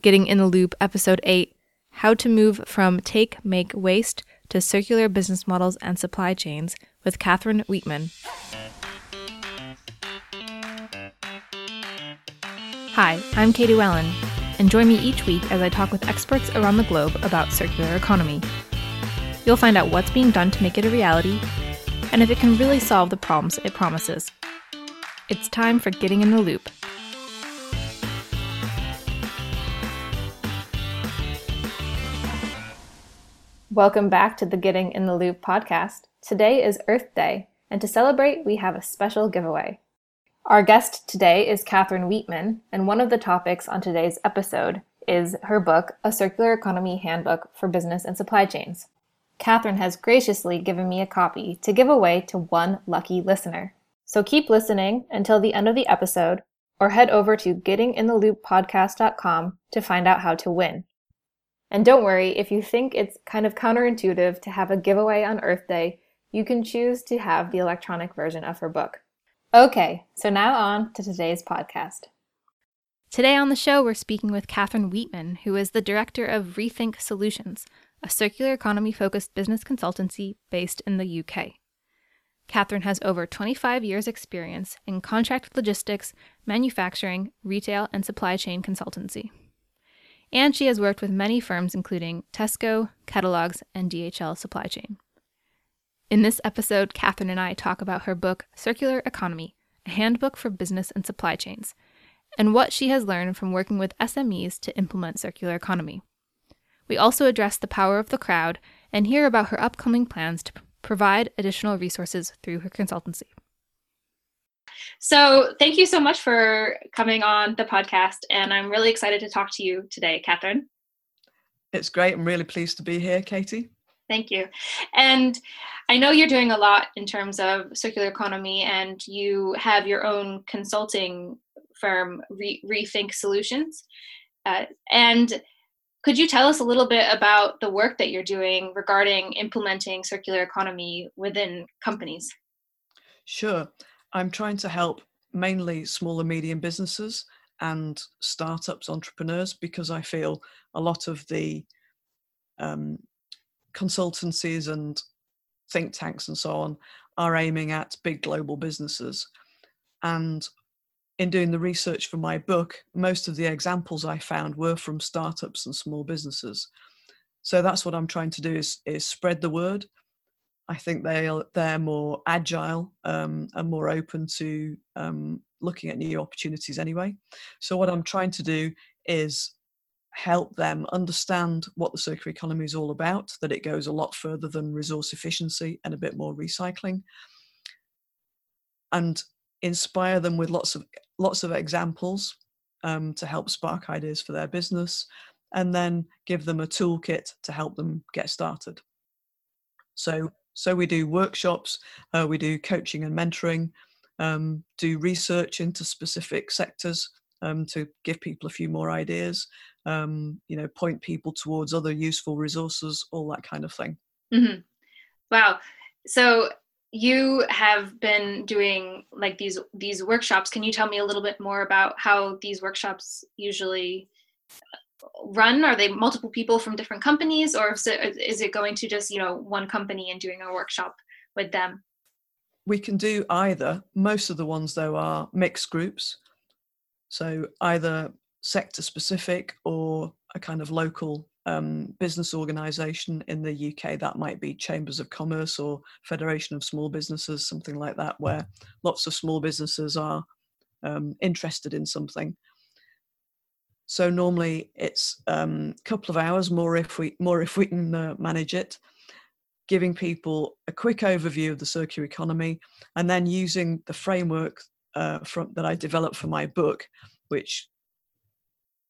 Getting in the Loop, Episode 8 How to Move from Take, Make, Waste to Circular Business Models and Supply Chains with Catherine Weetman. Hi, I'm Katie Whalen, and join me each week as I talk with experts around the globe about circular economy. You'll find out what's being done to make it a reality and if it can really solve the problems it promises. It's time for Getting in the Loop. Welcome back to the Getting in the Loop podcast. Today is Earth Day, and to celebrate, we have a special giveaway. Our guest today is Catherine Weetman, and one of the topics on today's episode is her book, A Circular Economy Handbook for Business and Supply Chains. Catherine has graciously given me a copy to give away to one lucky listener. So keep listening until the end of the episode, or head over to gettinginthelooppodcast.com to find out how to win. And don't worry, if you think it's kind of counterintuitive to have a giveaway on Earth Day, you can choose to have the electronic version of her book. Okay, so now on to today's podcast. Today on the show, we're speaking with Catherine Weetman, who is the director of Rethink Solutions, a circular economy focused business consultancy based in the UK. Catherine has over 25 years' experience in contract logistics, manufacturing, retail, and supply chain consultancy and she has worked with many firms including Tesco, Kellogg's, and DHL Supply Chain. In this episode, Catherine and I talk about her book, Circular Economy A Handbook for Business and Supply Chains, and what she has learned from working with SMEs to implement circular economy. We also address the power of the crowd and hear about her upcoming plans to provide additional resources through her consultancy. So, thank you so much for coming on the podcast. And I'm really excited to talk to you today, Catherine. It's great. I'm really pleased to be here, Katie. Thank you. And I know you're doing a lot in terms of circular economy, and you have your own consulting firm, Re- Rethink Solutions. Uh, and could you tell us a little bit about the work that you're doing regarding implementing circular economy within companies? Sure. I'm trying to help mainly small and medium businesses and startups, entrepreneurs, because I feel a lot of the um, consultancies and think tanks and so on are aiming at big global businesses. And in doing the research for my book, most of the examples I found were from startups and small businesses. So that's what I'm trying to do is, is spread the word I think they they're more agile um, and more open to um, looking at new opportunities anyway. So what I'm trying to do is help them understand what the circular economy is all about. That it goes a lot further than resource efficiency and a bit more recycling, and inspire them with lots of lots of examples um, to help spark ideas for their business, and then give them a toolkit to help them get started. So so we do workshops, uh, we do coaching and mentoring, um, do research into specific sectors um, to give people a few more ideas, um, you know, point people towards other useful resources, all that kind of thing. Mm-hmm. Wow. So you have been doing like these these workshops. Can you tell me a little bit more about how these workshops usually run? Are they multiple people from different companies, or is it, going to just you know one company and doing a workshop with them? We can do either. Most of the ones though are mixed groups, so either sector specific or a kind of local um, business organisation in the UK. That might be chambers of commerce or federation of small businesses, something like that, where lots of small businesses are um, interested in something so normally it's a um, couple of hours more if we more if we can uh, manage it, giving people a quick overview of the circular economy, and then using the framework uh, from, that I developed for my book, which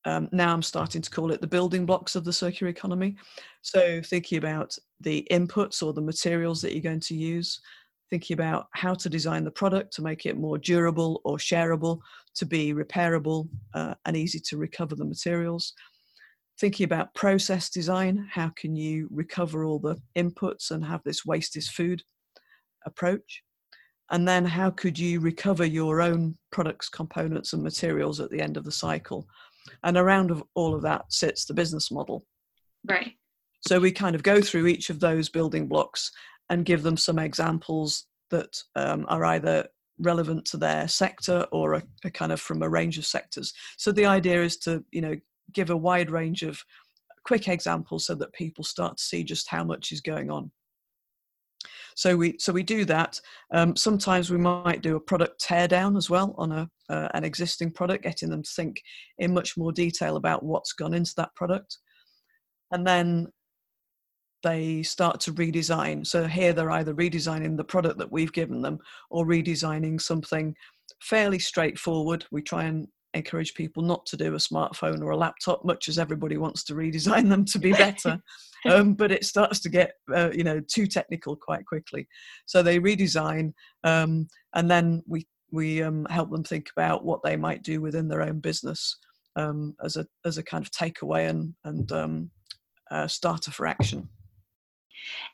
um, now I'm starting to call it the building blocks of the circular economy. So thinking about the inputs or the materials that you're going to use, thinking about how to design the product to make it more durable or shareable, to be repairable uh, and easy to recover the materials. Thinking about process design, how can you recover all the inputs and have this waste is food approach? And then how could you recover your own products, components, and materials at the end of the cycle? And around of all of that sits the business model. Right. So we kind of go through each of those building blocks and give them some examples that um, are either relevant to their sector or a, a, kind of from a range of sectors. So the idea is to, you know, give a wide range of quick examples so that people start to see just how much is going on. So we so we do that. Um, sometimes we might do a product teardown as well on a uh, an existing product, getting them to think in much more detail about what's gone into that product, and then they start to redesign. So here they're either redesigning the product that we've given them or redesigning something fairly straightforward. We try and encourage people not to do a smartphone or a laptop, much as everybody wants to redesign them to be better. um, but it starts to get, uh, you know, too technical quite quickly. So they redesign, um, and then we we um, help them think about what they might do within their own business um, as a as a kind of takeaway and and um, starter for action.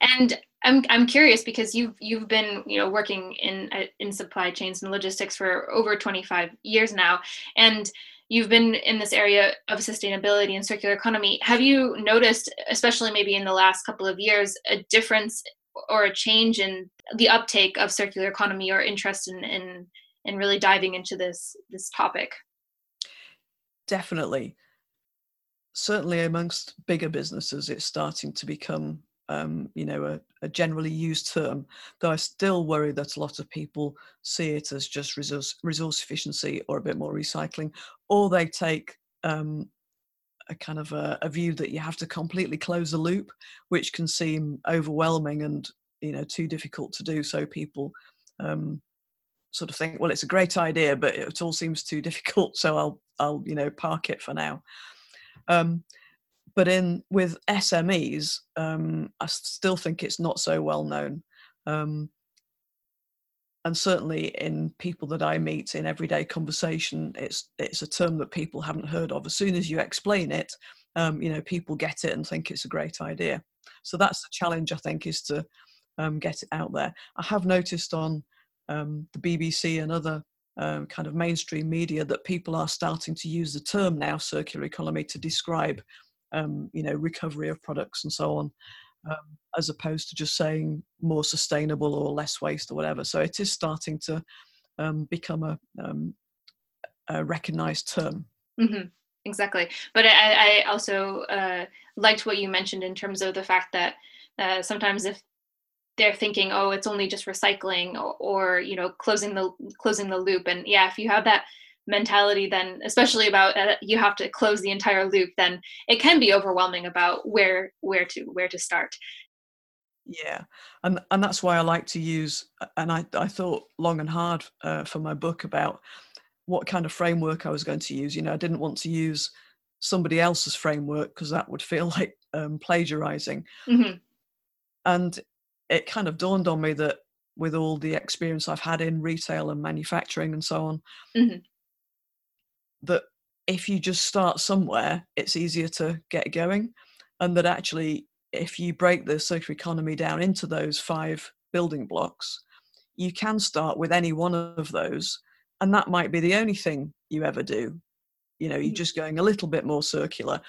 And I'm I'm curious because you've you've been you know working in uh, in supply chains and logistics for over 25 years now, and you've been in this area of sustainability and circular economy. Have you noticed, especially maybe in the last couple of years, a difference or a change in the uptake of circular economy or interest in in, really diving into this this topic? Definitely. Certainly amongst bigger businesses, it's starting to become um, you know, a, a, generally used term, though I still worry that a lot of people see it as just resource, resource efficiency or a bit more recycling, or they take um, a kind of a, a, view that you have to completely close the loop, which can seem overwhelming and you know too difficult to do. So people um, sort of think, well, it's a great idea, but it all seems too difficult, so I'll I'll you know park it for now. Um, but in with SMEs, um, I still think it's not so well known. Um, and certainly in people that I meet in everyday conversation, it's it's a term that people haven't heard of. As soon as you explain it, um, you know, people get it and think it's a great idea. So that's the challenge, I think, is to um, get it out there. I have noticed on um, the BBC and other um, kind of mainstream media that people are starting to use the term now circular economy to describe um, you know, recovery of products and so on, um, as opposed to just saying more sustainable or less waste or whatever. So it is starting to um, become a, um, a recognized term. Mm-hmm. Exactly. But I, I also uh, liked what you mentioned in terms of the fact that uh, sometimes if they're thinking oh it's only just recycling or, or, you know closing the closing the loop and yeah if you have that mentality then especially about uh, you have to close the entire loop then it can be overwhelming about where where to where to start. Yeah and and that's why i like to use and i i thought long and hard uh, for my book about what kind of framework i was going to use. You know i didn't want to use somebody else's framework because that would feel like um, plagiarizing. Mm-hmm. and it kind of dawned on me that with all the experience i've had in retail and manufacturing and so on mm-hmm that if you just start somewhere, it's easier to get going. And that actually, if you break the circular economy down into those five building blocks, you can start with any one of those. And that might be the only thing you ever do. You know, you're mm. just going a little bit more circular.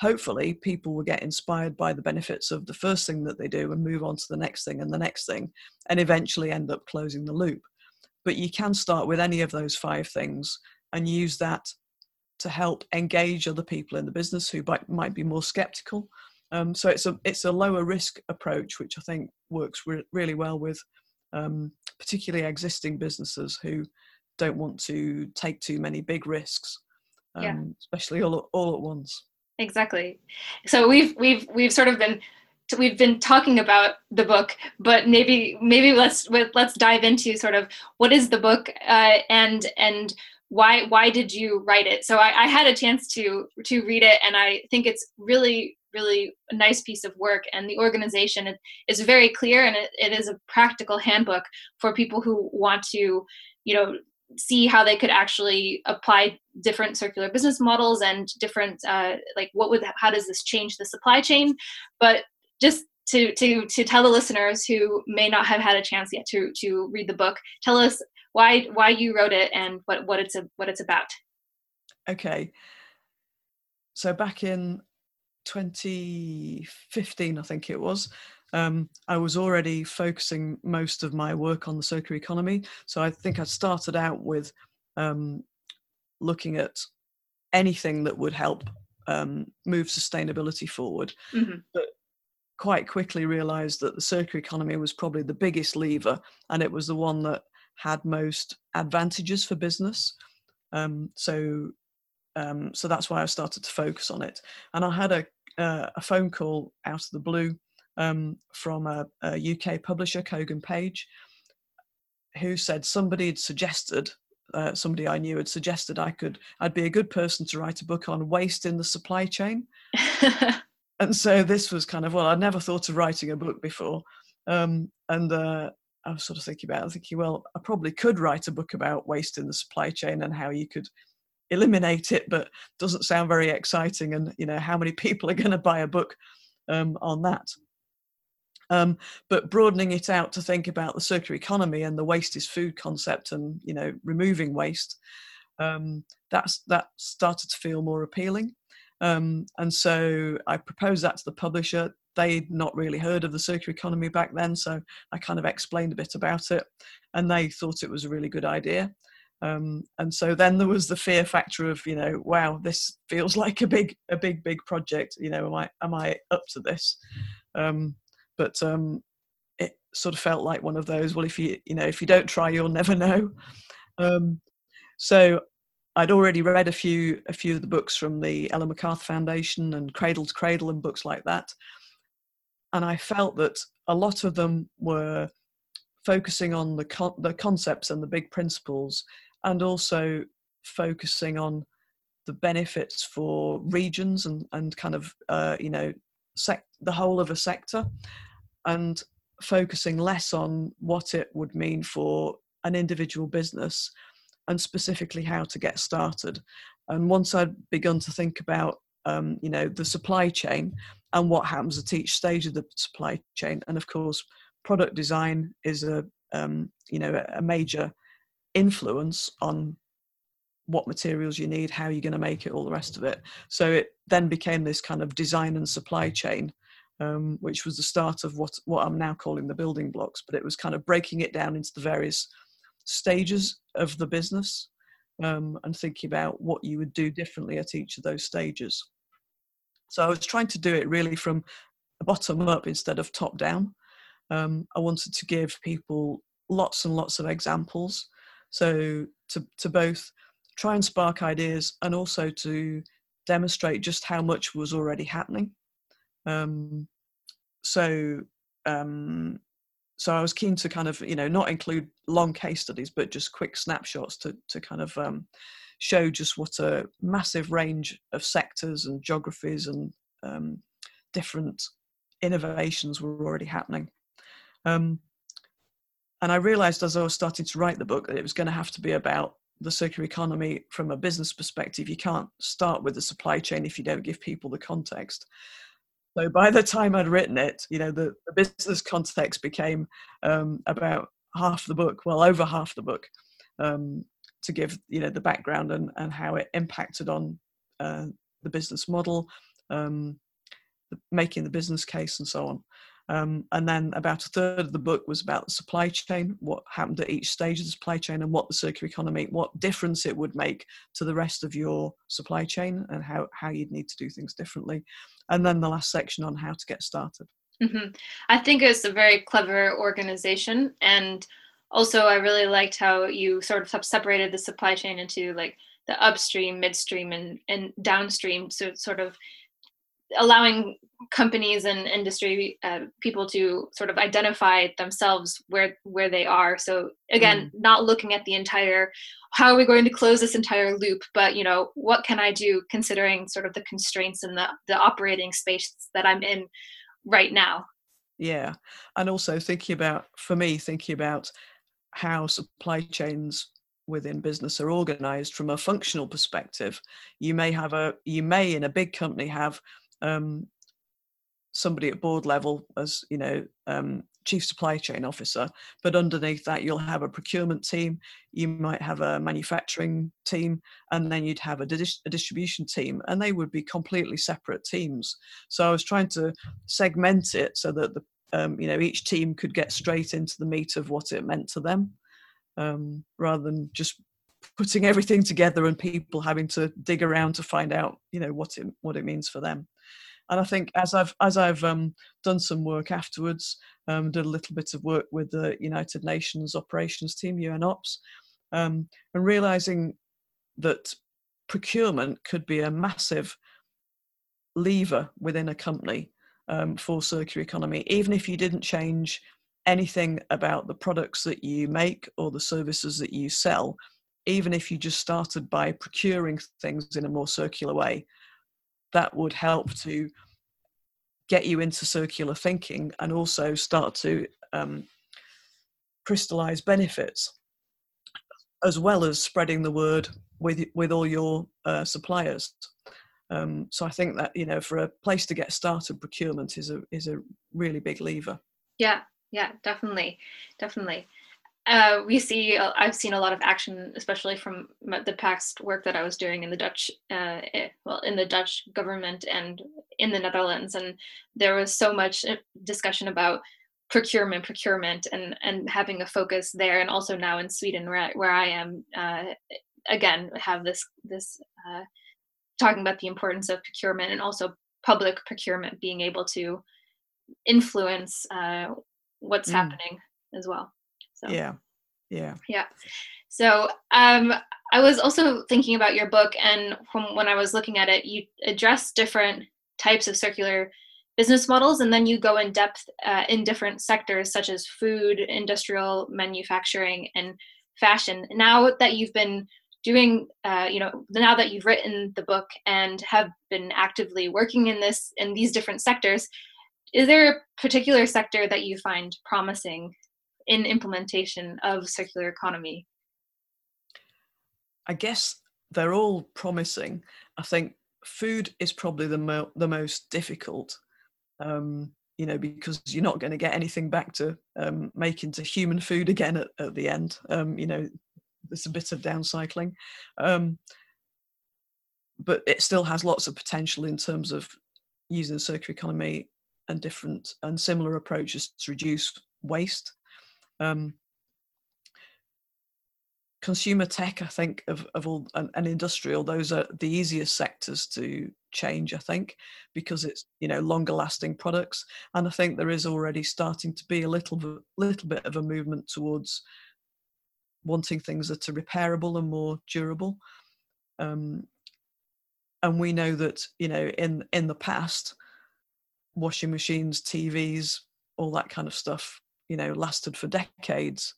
Hopefully, people will get inspired by the benefits of the first thing that they do and move on to the next thing and the next thing, and eventually end up closing the loop. But you can start with any of those five things and use that to help engage other people in the business who might, might be more skeptical. Um, so it's a it's a lower risk approach, which I think works re- really well with um, particularly existing businesses who don't want to take too many big risks, um, yeah. especially all all at once. Exactly. So we've we've we've sort of been we've been talking about the book, but maybe maybe let's let's dive into sort of what is the book uh, and and why why did you write it? So I, I, had a chance to to read it and i think it's really really a nice piece of work. And the organization is very clear and it, it is a practical handbook for people who want to you know see how they could actually apply different circular business models and different uh, like what would how does this change the supply chain? But just to to to tell the listeners who may not have had a chance yet to to read the book tell us why why you wrote it and what what it's a, what it's about. Okay. so back in 2015, I think it was, um, I was already focusing most of my work on the circular economy. So I think I started out with um, looking at anything that would help um, move sustainability forward. Mm-hmm. But quite quickly realized that the circular economy was probably the biggest lever and it was the one that had most advantages for business. Um, so um, so that's why I started to focus on it. And I had a, uh, a phone call out of the blue um, from a, a, UK publisher, Kogan Page, who said somebody had suggested, uh, somebody I knew had suggested I could, I'd be a good person to write a book on waste in the supply chain. and so this was kind of, well, I'd never thought of writing a book before. Um, and uh, I was sort of thinking about, it, thinking, well, I probably could write a book about waste in the supply chain and how you could eliminate it, but doesn't sound very exciting. And you know, how many people are going to buy a book um, on that? Um, but broadening it out to think about the circular economy and the waste is food concept, and you know, removing waste, um, that's that started to feel more appealing. Um, and so I proposed that to the publisher. They'd not really heard of the circular economy back then, so I kind of explained a bit about it, and they thought it was a really good idea. Um, and so then there was the fear factor of you know wow this feels like a big a big big project you know am i am i up to this? Um, but um, it sort of felt like one of those well if you you know if you don't try you'll never know. Um, so i'd already read a few a few of the books from the ellen macarthur foundation and cradle to cradle and books like that and i felt that a lot of them were focusing on the con- the concepts and the big principles and also focusing on the benefits for regions and, and kind of uh, you know sec- the whole of a sector and focusing less on what it would mean for an individual business and specifically how to get started. And once i'd begun to think about um, you know the supply chain and what happens at each stage of the supply chain and of course product design is a um, you know a major influence on what materials you need, how you're going to make it, all the rest of it. So it then became this kind of design and supply chain, um, which was the start of what what I'm now calling the building blocks. But it was kind of breaking it down into the various stages of the business um, and thinking about what you would do differently at each of those stages. So I was trying to do it really from bottom up instead of top down. Um, I wanted to give people lots and lots of examples so to, to both try and spark ideas and also to demonstrate just how much was already happening. Um, so um, so I was keen to kind of you know not include long case studies, but just quick snapshots to to kind of um, show just what a massive range of sectors and geographies and um, different innovations were already happening. Um, and I realized as I was starting to write the book that it was going to have to be about the circular economy from a business perspective. You can't start with the supply chain if you don't give people the context. So by the time I'd written it, you know, the, the business context became um, about half the book, well, over half the book, um, to give, you know, the background and, and how it impacted on uh, the business model, um, making the business case and so on. Um, and then about a third of the book was about the supply chain, what happened at each stage of the supply chain, and what the circular economy, what difference it would make to the rest of your supply chain, and how how you'd need to do things differently. And then the last section on how to get started. Mm-hmm. I think it's a very clever organization, and also I really liked how you sort of separated the supply chain into like the upstream, midstream, and and downstream. So sort of allowing companies and industry uh, people to sort of identify themselves where where they are. So again mm. not looking at the entire how are we going to close this entire loop? But you know what can i do considering sort of the constraints and the the operating space that i'm in right now? Yeah and also thinking about for me thinking about how supply chains within business are organized from a functional perspective. You may have a you may in a big company have um, somebody at board level as you know um, chief supply chain officer, but underneath that you'll have a procurement team, you might have a manufacturing team, and then you'd have a, a, distribution team, and they would be completely separate teams. So I was trying to segment it so that the um, you know each team could get straight into the meat of what it meant to them, um, rather than just putting everything together and people having to dig around to find out you know what it what it means for them and I think as I've as I've um, done some work afterwards, um, did a little bit of work with the United Nations operations team, UNOPS, um, and realizing that procurement could be a massive lever within a company um, for circular economy, even if you didn't change anything about the products that you make or the services that you sell, even if you just started by procuring things in a more circular way, that would help to get you into circular thinking and also start to um, crystallize benefits as well as spreading the word with with all your uh, suppliers. Um, so I think that you know for a place to get started procurement is a is a really big lever. Yeah yeah definitely definitely uh, we see uh, i've seen a lot of action especially from the past work that i was doing in the dutch uh, eh, well in the dutch government and in the netherlands and there was so much uh, discussion about procurement procurement and and having a focus there and also now in sweden where I, where I am uh, again have this this uh, talking about the importance of procurement and also public procurement being able to influence what's mm. happening as well so yeah, yeah, yeah. So um, I was also thinking about your book, and from when I was looking at it, you address different types of circular business models, and then you go in depth uh, in different sectors such as food, industrial, manufacturing, and fashion. Now that you've been doing uh, you know now that you've written the book and have been actively working in this in these different sectors is there a particular sector that you find promising in implementation of circular economy? I guess they're all promising. I think food is probably the mo- the most difficult. Um, you know, because you're not going to get anything back to um, make into human food again at, at the end. Um, you know, there's a bit of downcycling, um, but it still has lots of potential in terms of using the circular economy and different and similar approaches to reduce waste um, consumer tech, I think, of, of all and, and, industrial, those are the easiest sectors to change, I think, because it's you know longer lasting products. And I think there is already starting to be a little little bit of a movement towards wanting things that are repairable and more durable. Um, and we know that you know in in the past, washing machines, TVs, all that kind of stuff you know lasted for decades.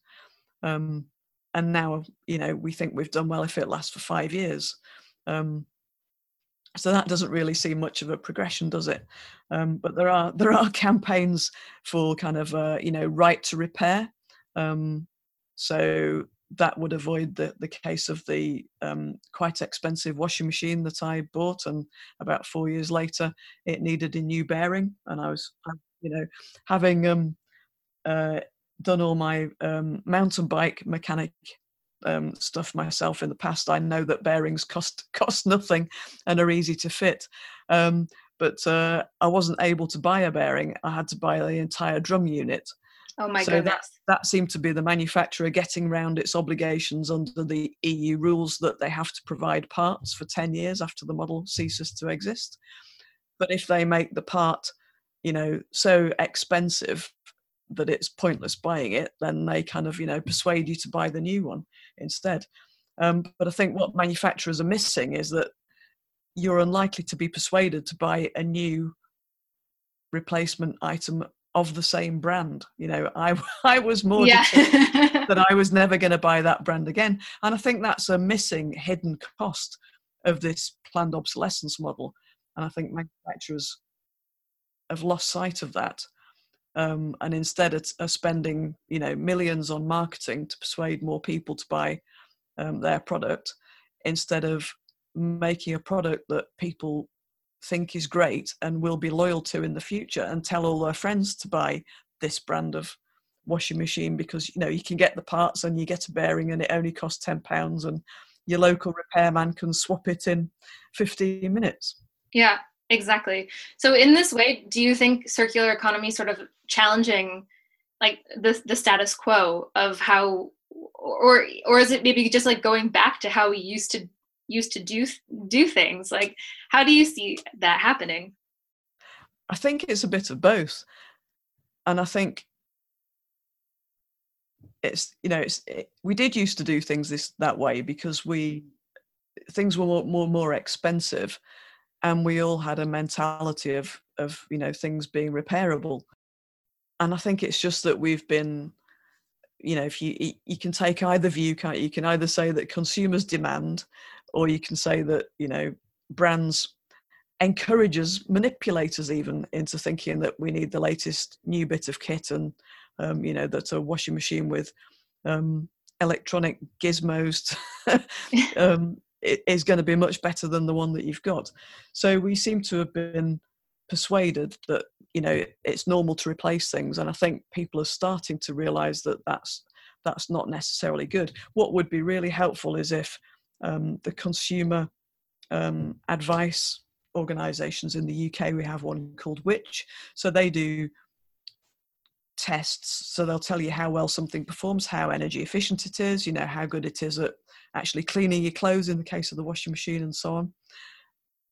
Um, and now you know we think we've done well if it lasts for five years. Um, so that doesn't really seem much of a progression does it? Um, but there are there are campaigns for kind of uh, you know right to repair. Um, so that would avoid the, the case of the um, quite expensive washing machine that I bought, and about four years later, it needed a new bearing, and I was, you know, having um, uh, done all my um, mountain bike mechanic um, stuff myself in the past, I know that bearings cost cost nothing and are easy to fit. Um, but uh, I wasn't able to buy a bearing. I had to buy the entire drum unit. Oh my so goodness. That, that seemed to be the manufacturer getting around its obligations under the EU rules that they have to provide parts for 10 years after the model ceases to exist. But if they make the part, you know, so expensive that it's pointless buying it, then they kind of you know persuade you to buy the new one instead. Um, but I think what manufacturers are missing is that you're unlikely to be persuaded to buy a new replacement item of the same brand. You know, I I was more yeah. that I was never going to buy that brand again, and I think that's a missing hidden cost of this planned obsolescence model. And I think manufacturers have lost sight of that um, and instead are spending you know millions on marketing to persuade more people to buy um, their product instead of making a product that people think is great and will be loyal to in the future and tell all their friends to buy this brand of washing machine because you know you can get the parts and you get a bearing and it only costs 10 pounds and your local repairman can swap it in 15 minutes. Yeah exactly. So in this way do you think circular economy sort of challenging like the the status quo of how or or is it maybe just like going back to how we used to used to do do things? Like how do you see that happening? I think it's a bit of both. And i think it's you know it's it, we did used to do things this that way because we things were more, more more expensive and we all had a mentality of of you know things being repairable and i think it's just that we've been you know if you you can take either view can't you? you can either say that consumers demand or you can say that you know brands encourages manipulators even into thinking that we need the latest new bit of kit and um, you know that a washing machine with um, electronic gizmos um, is going to be much better than the one that you've got. So we seem to have been persuaded that you know it's normal to replace things and i think people are starting to realize that that's that's not necessarily good. What would be really helpful is if um, the consumer um, advice organizations in the uk we have one called which so they do tests so they'll tell you how well something performs how energy efficient it is you know how good it is at actually cleaning your clothes in the case of the washing machine and so on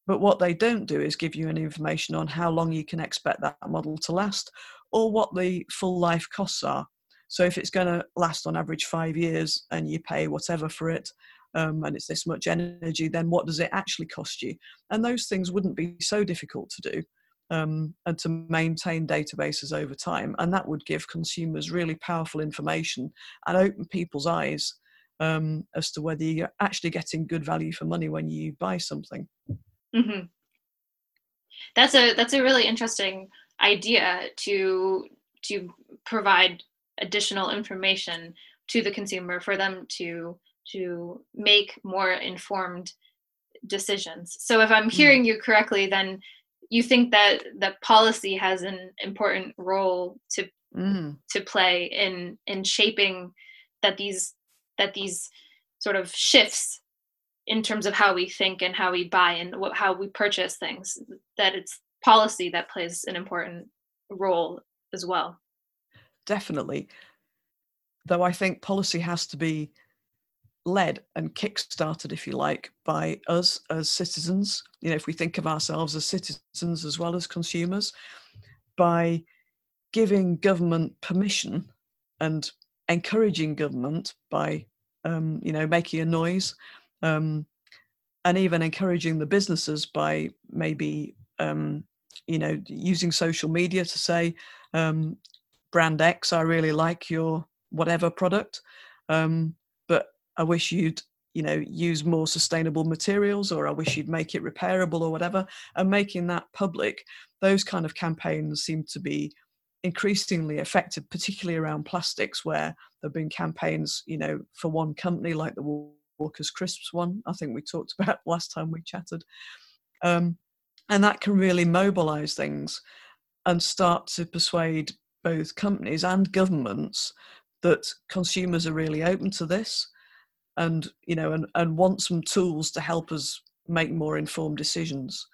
but what they don't do is give you any information on how long you can expect that model to last or what the full life costs are. So if it's going to last on average five years and you pay whatever for it, um, and it's this much energy, then what does it actually cost you? And those things wouldn't be so difficult to do um, and to maintain databases over time. And that would give consumers really powerful information and open people's eyes um, as to whether you're actually getting good value for money when you buy something. Mm-hmm. That's a that's a really interesting idea to to provide additional information to the consumer for them to to make more informed decisions. So if I'm mm. hearing you correctly, then you think that that policy has an important role to mm. to play in in shaping that these that these sort of shifts in terms of how we think and how we buy and what, how we purchase things that it's policy that plays an important role as well definitely though i think policy has to be led and kick-started if you like by us as citizens you know if we think of ourselves as citizens as well as consumers by giving government permission and encouraging government by um, you know making a noise um, and even encouraging the businesses by maybe um, you know using social media to say um, brand X, I really like your whatever product, um, I wish you'd you know use more sustainable materials or i wish you'd make it repairable or whatever and making that public those kind of campaigns seem to be increasingly effective particularly around plastics where there have been campaigns you know for one company like the Walker's Crisps one, I think we talked about last time we chatted. Um, and that can really mobilize things and start to persuade both companies and governments that consumers are really open to this and you know and, and want some tools to help us make more informed decisions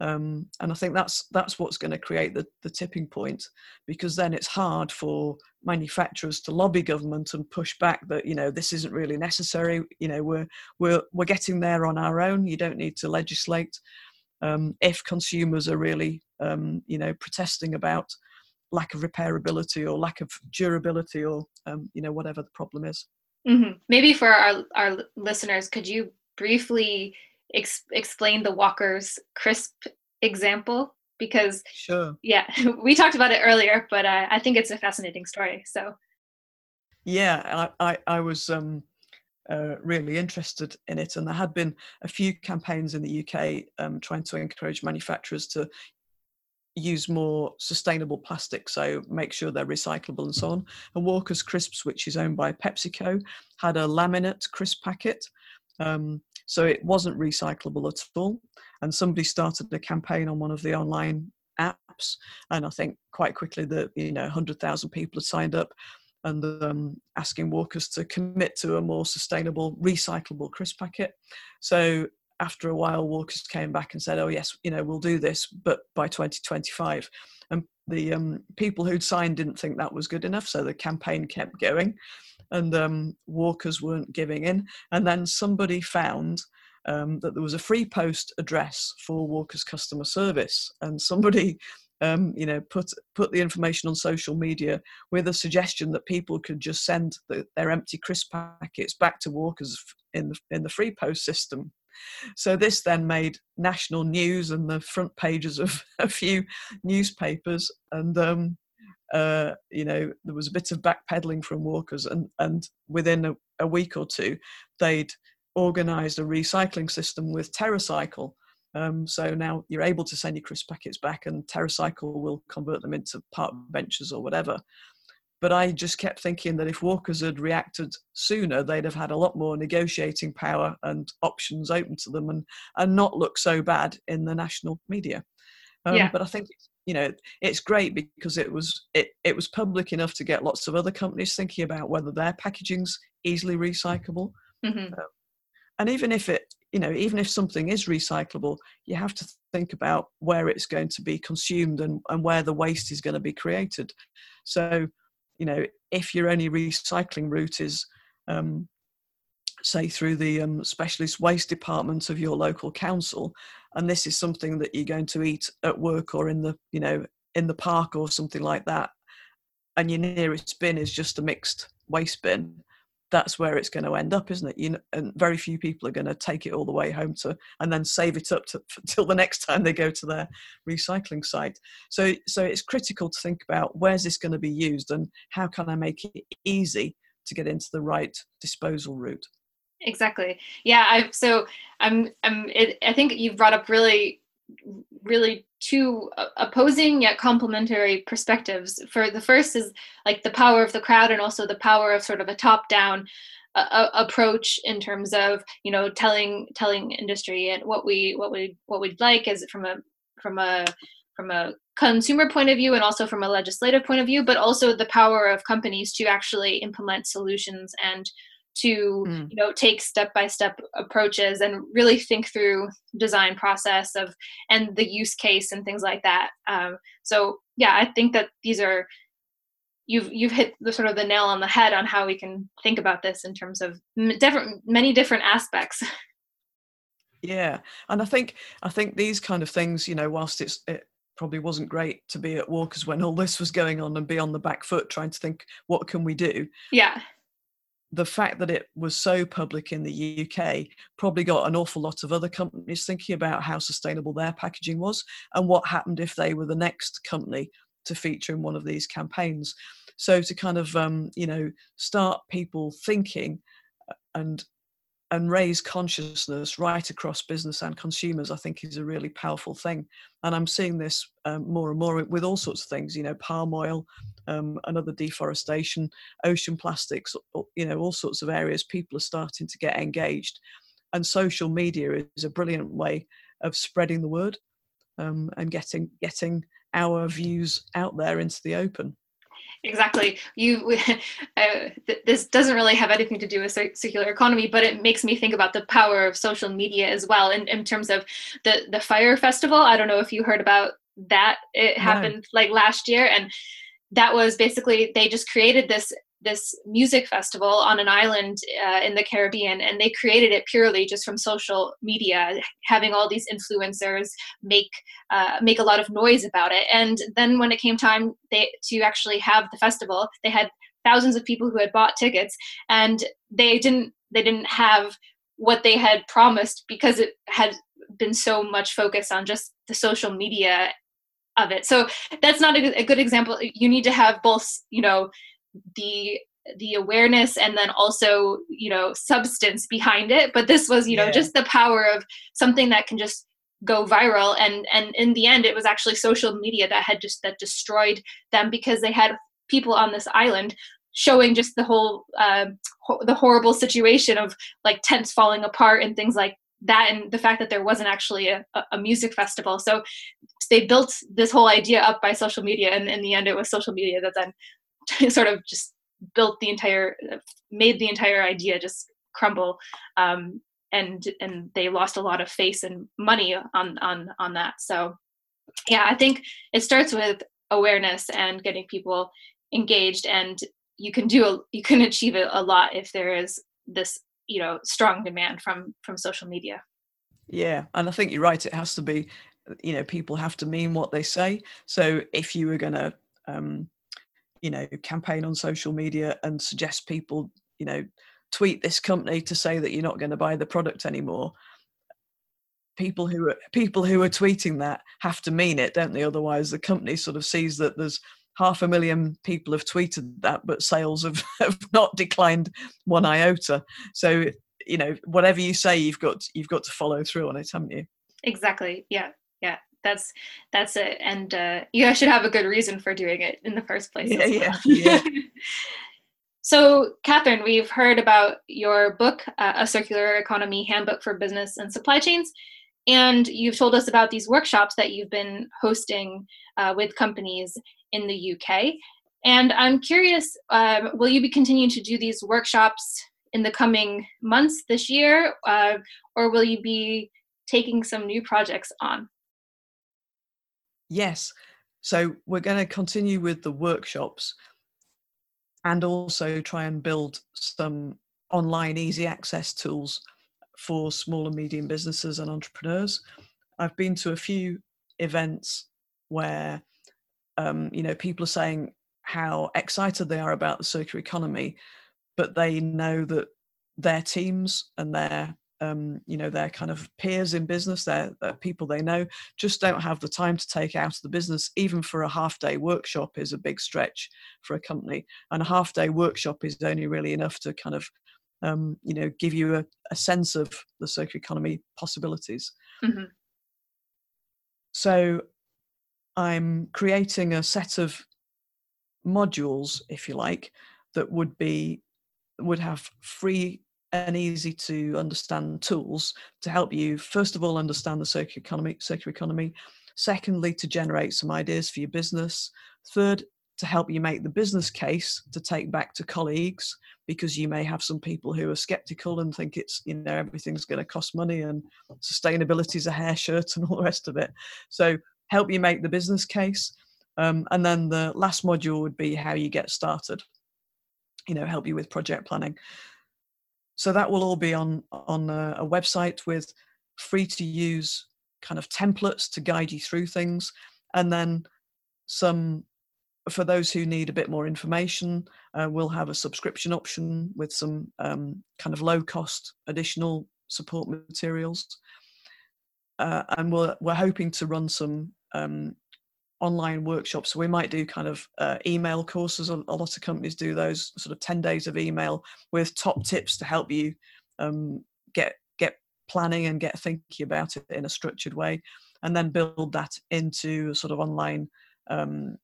um, and I think that's that's what's going to create the, the tipping point, because then it's hard for manufacturers to lobby government and push back that you know this isn't really necessary. You know we're we're we're getting there on our own. You don't need to legislate. Um, if consumers are really um, you know protesting about lack of repairability or lack of durability or um, you know whatever the problem is. Mm-hmm. Maybe for our our listeners, could you briefly ex- explain the Walker's crisp example? Because sure, yeah, we talked about it earlier, but uh, I think it's a fascinating story. So, yeah, I I, I was um, uh, really interested in it, and there had been a few campaigns in the UK um, trying to encourage manufacturers to use more sustainable plastic, so make sure they're recyclable and so on. And Walker's Crisps, which is owned by PepsiCo, had a laminate crisp packet. Um, so it wasn't recyclable at all. And somebody started a campaign on one of the online apps. And I think quite quickly that you know 100,000 people had signed up and um, asking walkers to commit to a more sustainable recyclable crisp packet. So after a while, walkers came back and said, "Oh yes, you know we'll do this, but by 2025." And the um, people who'd signed didn't think that was good enough, so the campaign kept going, and um, walkers weren't giving in. And then somebody found um, that there was a free post address for Walker's customer service, and somebody, um, you know, put put the information on social media with a suggestion that people could just send the, their empty crisp packets back to Walker's in the in the free post system. So this then made national news and the front pages of a few newspapers, and um, uh, you know there was a bit of backpedaling from Walkers, and and within a, a week or two, they'd organised a recycling system with TerraCycle. Um, so now you're able to send your crisp packets back, and TerraCycle will convert them into park benches or whatever. But I just kept thinking that if Walkers had reacted sooner, they'd have had a lot more negotiating power and options open to them, and and not look so bad in the national media. Um, yeah. But I think you know it's great because it was it it was public enough to get lots of other companies thinking about whether their packaging's easily recyclable. Mm-hmm. Um, and even if it you know even if something is recyclable you have to think about where it's going to be consumed and, and where the waste is going to be created so you know if your only recycling route is um, say through the um, specialist waste department of your local council and this is something that you're going to eat at work or in the you know in the park or something like that and your nearest bin is just a mixed waste bin that's where it's going to end up, isn't it? You know, and very few people are going to take it all the way home to and then save it up to, till the next time they go to their recycling site. So, so it's critical to think about where's this going to be used and how can I make it easy to get into the right disposal route. Exactly. Yeah. I so I'm I'm. It, I think you've brought up really really two opposing yet complementary perspectives. For the first is like the power of the crowd and also the power of sort of a top down uh, approach in terms of you know telling telling industry and what we what we what we'd like is from a from a from a consumer point of view and also from a legislative point of view but also the power of companies to actually implement solutions and to mm. you know take step by step approaches and really think through design process of and the use case and things like that. Um, so yeah i think that these are you've you've hit the sort of the nail on the head on how we can think about this in terms of different many different aspects. Yeah and i think i think these kind of things you know whilst it's it probably wasn't great to be at walkers when all this was going on and be on the back foot trying to think what can we do yeah the fact that it was so public in the UK probably got an awful lot of other companies thinking about how sustainable their packaging was and what happened if they were the next company to feature in one of these campaigns. So to kind of um, you know start people thinking uh, and and raise consciousness right across business and consumers, I think is a really powerful thing. And I'm seeing this um, more and more with all sorts of things, you know, palm oil, um, another deforestation, ocean plastics, you know, all sorts of areas. People are starting to get engaged. And social media is a brilliant way of spreading the word um, and getting getting our views out there into the open exactly. You uh, th- this doesn't really have anything to do with circular economy but it makes me think about the power of social media as well in, in terms of the the Fyre festival. I don't know if you heard about that. It happened like last year and that was basically they just created this this music festival on an island uh, in the Caribbean, and they created it purely just from social media, having all these influencers make uh, make a lot of noise about it. And then when it came time they, to actually have the festival, they had thousands of people who had bought tickets, and they didn't they didn't have what they had promised because it had been so much focus on just the social media of it. So that's not a, a good example. You need to have both, you know, the the awareness and then also you know substance behind it but this was you know yeah. just the power of something that can just go viral and and in the end it was actually social media that had just that destroyed them because they had people on this island showing just the whole uh, ho- the horrible situation of like tents falling apart and things like that and the fact that there wasn't actually a, a music festival. So they built this whole idea up by social media, and in the end, it was social media that then sort of just built the entire, made the entire idea just crumble. Um, and and they lost a lot of face and money on on on that. So yeah, I think it starts with awareness and getting people engaged and you can do a, you can achieve it a lot if there is this you know strong demand from from social media yeah and i think you're right it has to be you know people have to mean what they say so if you were going to um you know campaign on social media and suggest people you know tweet this company to say that you're not going to buy the product anymore people who are people who are tweeting that have to mean it don't they otherwise the company sort of sees that there's half a million people have tweeted that, but sales have, have not declined one iota. So you know, whatever you say, you've got you've got to follow through on it, haven't you? Exactly. Yeah. Yeah. That's that's it. And uh, you guys should have a good reason for doing it in the first place. Yeah. Yeah. yeah. So, Catherine, we've heard about your book, uh, A Circular Economy Handbook for Business and Supply Chains, and you've told us about these workshops that you've been hosting uh, with companies in the UK. And I'm curious, um, will you be continuing to do these workshops in the coming months this year, uh, or will you be taking some new projects on? Yes. So we're going to continue with the workshops and also try and build some online easy access tools for small and medium businesses and entrepreneurs. I've been to a few events where um, you know people are saying how excited they are about the circular economy, but they know that their teams and their um, you know their kind of peers in business, their, their people they know, just don't have the time to take out of the business. Even for a half day workshop is a big stretch for a company, and a half day workshop is only really enough to kind of um, you know give you a, a, sense of the circular economy possibilities. Mm-hmm. So I'm creating a set of modules, if you like, that would be would have free and easy to understand tools to help you first of all understand the circular economy circular economy secondly to generate some ideas for your business third to help you make the business case to take back to colleagues because you may have some people who are skeptical and think it's you know everything's going to cost money and sustainability is a hair shirt and all the rest of it so help you make the business case. Um, and then the last module would be how you get started, you know, help you with project planning. So that will all be on, on a, a website with free to use kind of templates to guide you through things. And then some for those who need a bit more information, uh, we'll have a subscription option with some um, kind of low cost additional support materials. Uh, and we're, we're hoping to run some um, online workshops. So we might do kind of uh, email courses. A, a, lot of companies do those sort of 10 days of email with top tips to help you um, get get planning and get thinking about it in a structured way, and then build that into a sort of online um,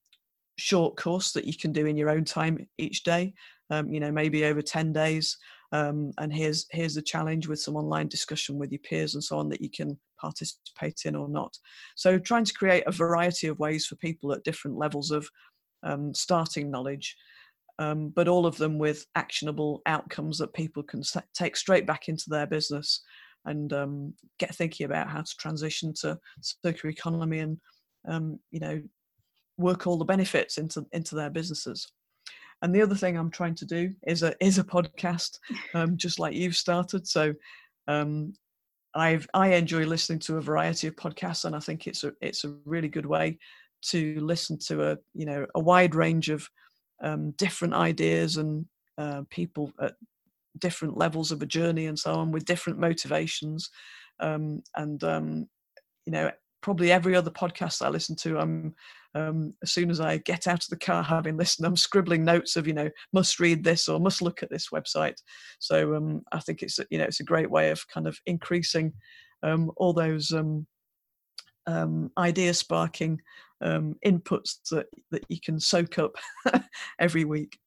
short course that you can do in your own time each day. Um, you know, maybe over 10 days. Um, and here's here's the challenge with some online discussion with your peers and so on that you can participate in or not. So trying to create a variety of ways for people at different levels of um, starting knowledge, um, but all of them with actionable outcomes that people can take straight back into their business and um, get thinking about how to transition to circular economy and um, you know work all the benefits into into their businesses. And the other thing I'm trying to do is a is a podcast, um, just like you've started. So um, I've I enjoy listening to a variety of podcasts, and I think it's a it's a really good way to listen to a you know a wide range of um, different ideas and uh, people at different levels of a journey and so on with different motivations, um, and um, you know probably every other podcast I listen to, I'm um, as soon as I get out of the car, having listened, I'm scribbling notes of you know must read this or must look at this website. So um, I think it's you know it's a great way of kind of increasing um, all those um, um, idea sparking um, inputs that that you can soak up every week.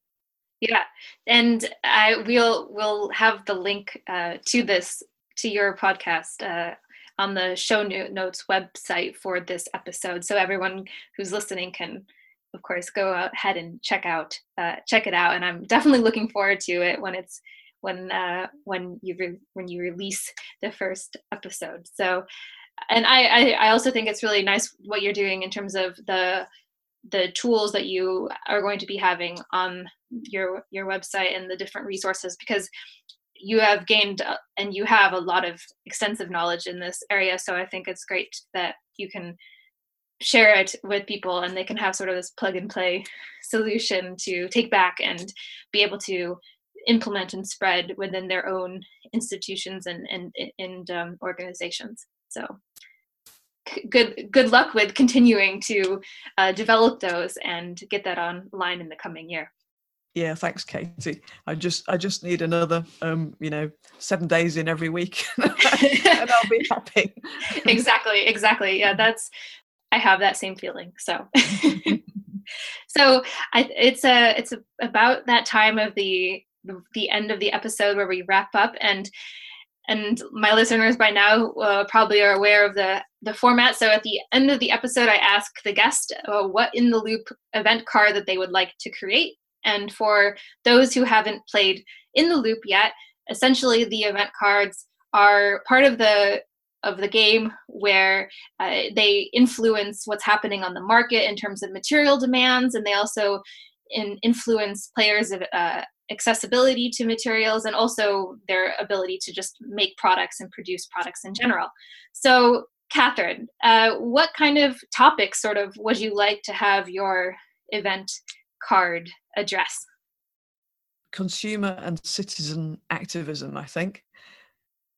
Yeah, and I we'll we'll have the link uh, to this to your podcast uh, on the show notes website for this episode, so everyone who's listening can, of course, go ahead and check out uh, check it out. And I'm definitely looking forward to it when it's when uh, when you re- when you release the first episode. So, and I, I I also think it's really nice what you're doing in terms of the the tools that you are going to be having on your your website and the different resources because you have gained uh, and you have a lot of extensive knowledge in this area so i think it's great that you can share it with people and they can have sort of this plug and play solution to take back and be able to implement and spread within their own institutions and and, and um, organizations. So good good luck with continuing to uh, develop those and get that online in the coming year yeah thanks katie. I just i just need another um you know seven days in every week and i'll be happy. Exactly exactly. Yeah that's i have that same feeling so. So I, it's a it's a, about that time of the the end of the episode where we wrap up and and my listeners by now uh, probably are aware of the the format. So at the end of the episode i ask the guest uh, what in the loop event card that they would like to create and for those who haven't played in the loop yet essentially the event cards are part of the of the game where uh, they influence what's happening on the market in terms of material demands and they also in, influence players uh, accessibility to materials and also their ability to just make products and produce products in general. So, Catherine, uh, what kind of topics sort of would you like to have your event card address? Consumer and citizen activism, I think.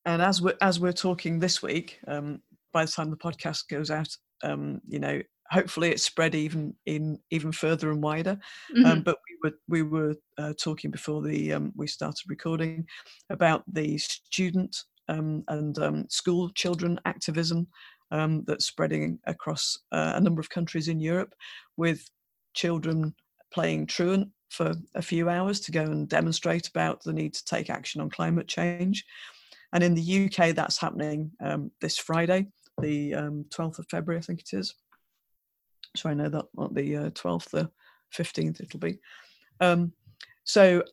And as we're as we're talking this week, um, by the time the podcast goes out, um, you know, hopefully it's spread even in even further and wider. Um, mm-hmm. Um, but we were we were uh, talking before the um, we started recording about the student um, and um, school children activism um, that's spreading across uh, a number of countries in Europe, with children playing truant for a few hours to go and demonstrate about the need to take action on climate change. And in the UK, that's happening this Friday, the 12th of February, I think it is so I know that on the uh, 12th, the 15th, it'll be. Um, so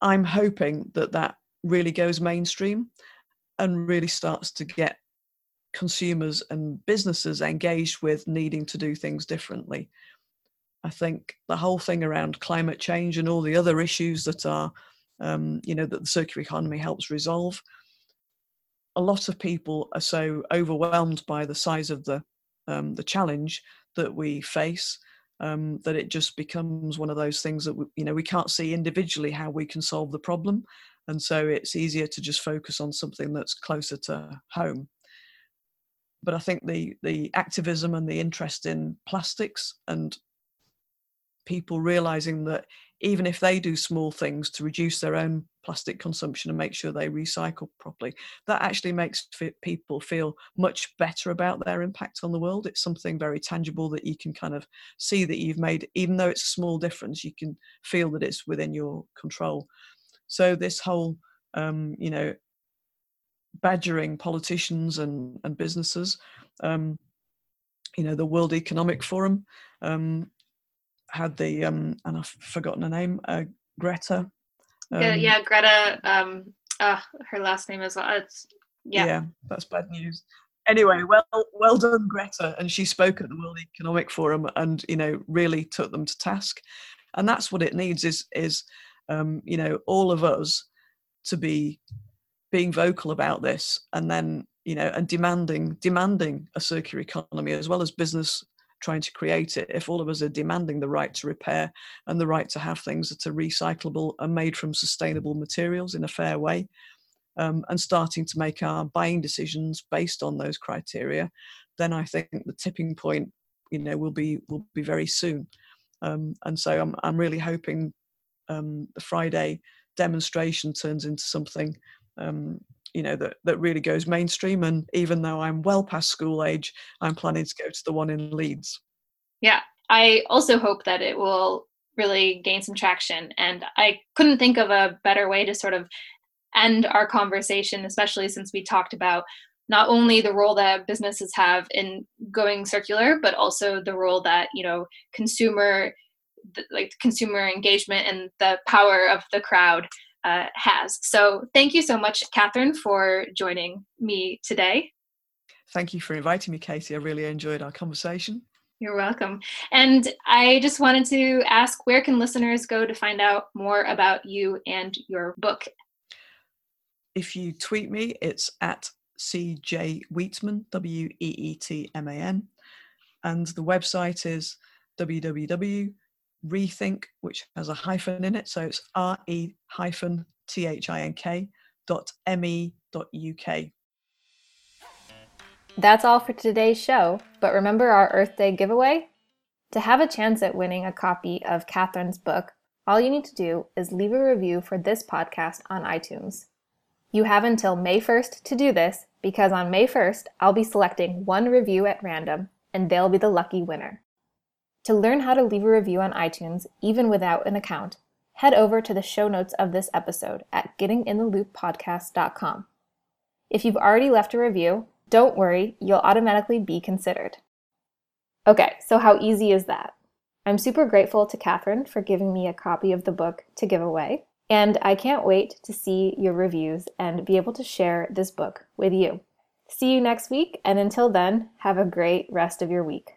I'm hoping that that really goes mainstream and really starts to get consumers and businesses engaged with needing to do things differently. I think the whole thing around climate change and all the other issues that are, um, you know, that the circular economy helps resolve. A lot of people are so overwhelmed by the size of the um, the challenge that we face um, that it just becomes one of those things that we, you know we can't see individually how we can solve the problem and so it's easier to just focus on something that's closer to home but i think the the activism and the interest in plastics and people realizing that even if they do small things to reduce their own plastic consumption and make sure they recycle properly, that actually makes people feel much better about their impact on the world. It's something very tangible that you can kind of see that you've made, even though it's a small difference, you can feel that it's within your control. So, this whole, um, you know, badgering politicians and, and businesses, um, you know, the World Economic Forum um, had the um and I've forgotten her name, uh, Greta. Um, yeah, yeah, Greta. Um, uh, her last name is well. It's yeah. Yeah, that's bad news. Anyway, well, well done, Greta. And she spoke at the World Economic Forum, and you know, really took them to task. And that's what it needs is is um, you know all of us to be being vocal about this, and then you know, and demanding demanding a circular economy as well as business trying to create it, if all of us are demanding the right to repair and the right to have things that are recyclable and made from sustainable materials in a fair way, um, and starting to make our buying decisions based on those criteria, then I think the tipping point, you know, will be will be very soon. Um, and so I'm I'm really hoping um, the Friday demonstration turns into something um, you know that that really goes mainstream and even though i'm well past school age i'm planning to go to the one in leeds. Yeah i also hope that it will really gain some traction and i couldn't think of a better way to sort of end our conversation, especially since we talked about not only the role that businesses have in going circular, but also the role that you know consumer like consumer engagement and the power of the crowd uh, has. So thank you so much, Catherine, for joining me today. Thank you for inviting me, Katie. I really enjoyed our conversation. You're welcome. And I just wanted to ask where can listeners go to find out more about you and your book? If you tweet me, it's at CJ Weetman, W E E T M A N. And the website is www.rethink, which has a hyphen in it. So it's R E hyphen T H I N K dot M E dot UK. That's all for today's show, but remember our Earth Day giveaway? To have a chance at winning a copy of Catherine's book, all you need to do is leave a review for this podcast on iTunes. You have until May 1st to do this because on May 1st, I'll be selecting one review at random and they'll be the lucky winner. To learn how to leave a review on iTunes, even without an account, head over to the show notes of this episode at gettingintheLoopPodcast.com. If you've already left a review, don't worry, you'll automatically be considered. Okay, so how easy is that? I'm super grateful to Catherine for giving me a copy of the book to give away. And I can't wait to see your reviews and be able to share this book with you. See you next week, and until then, have a great rest of your week.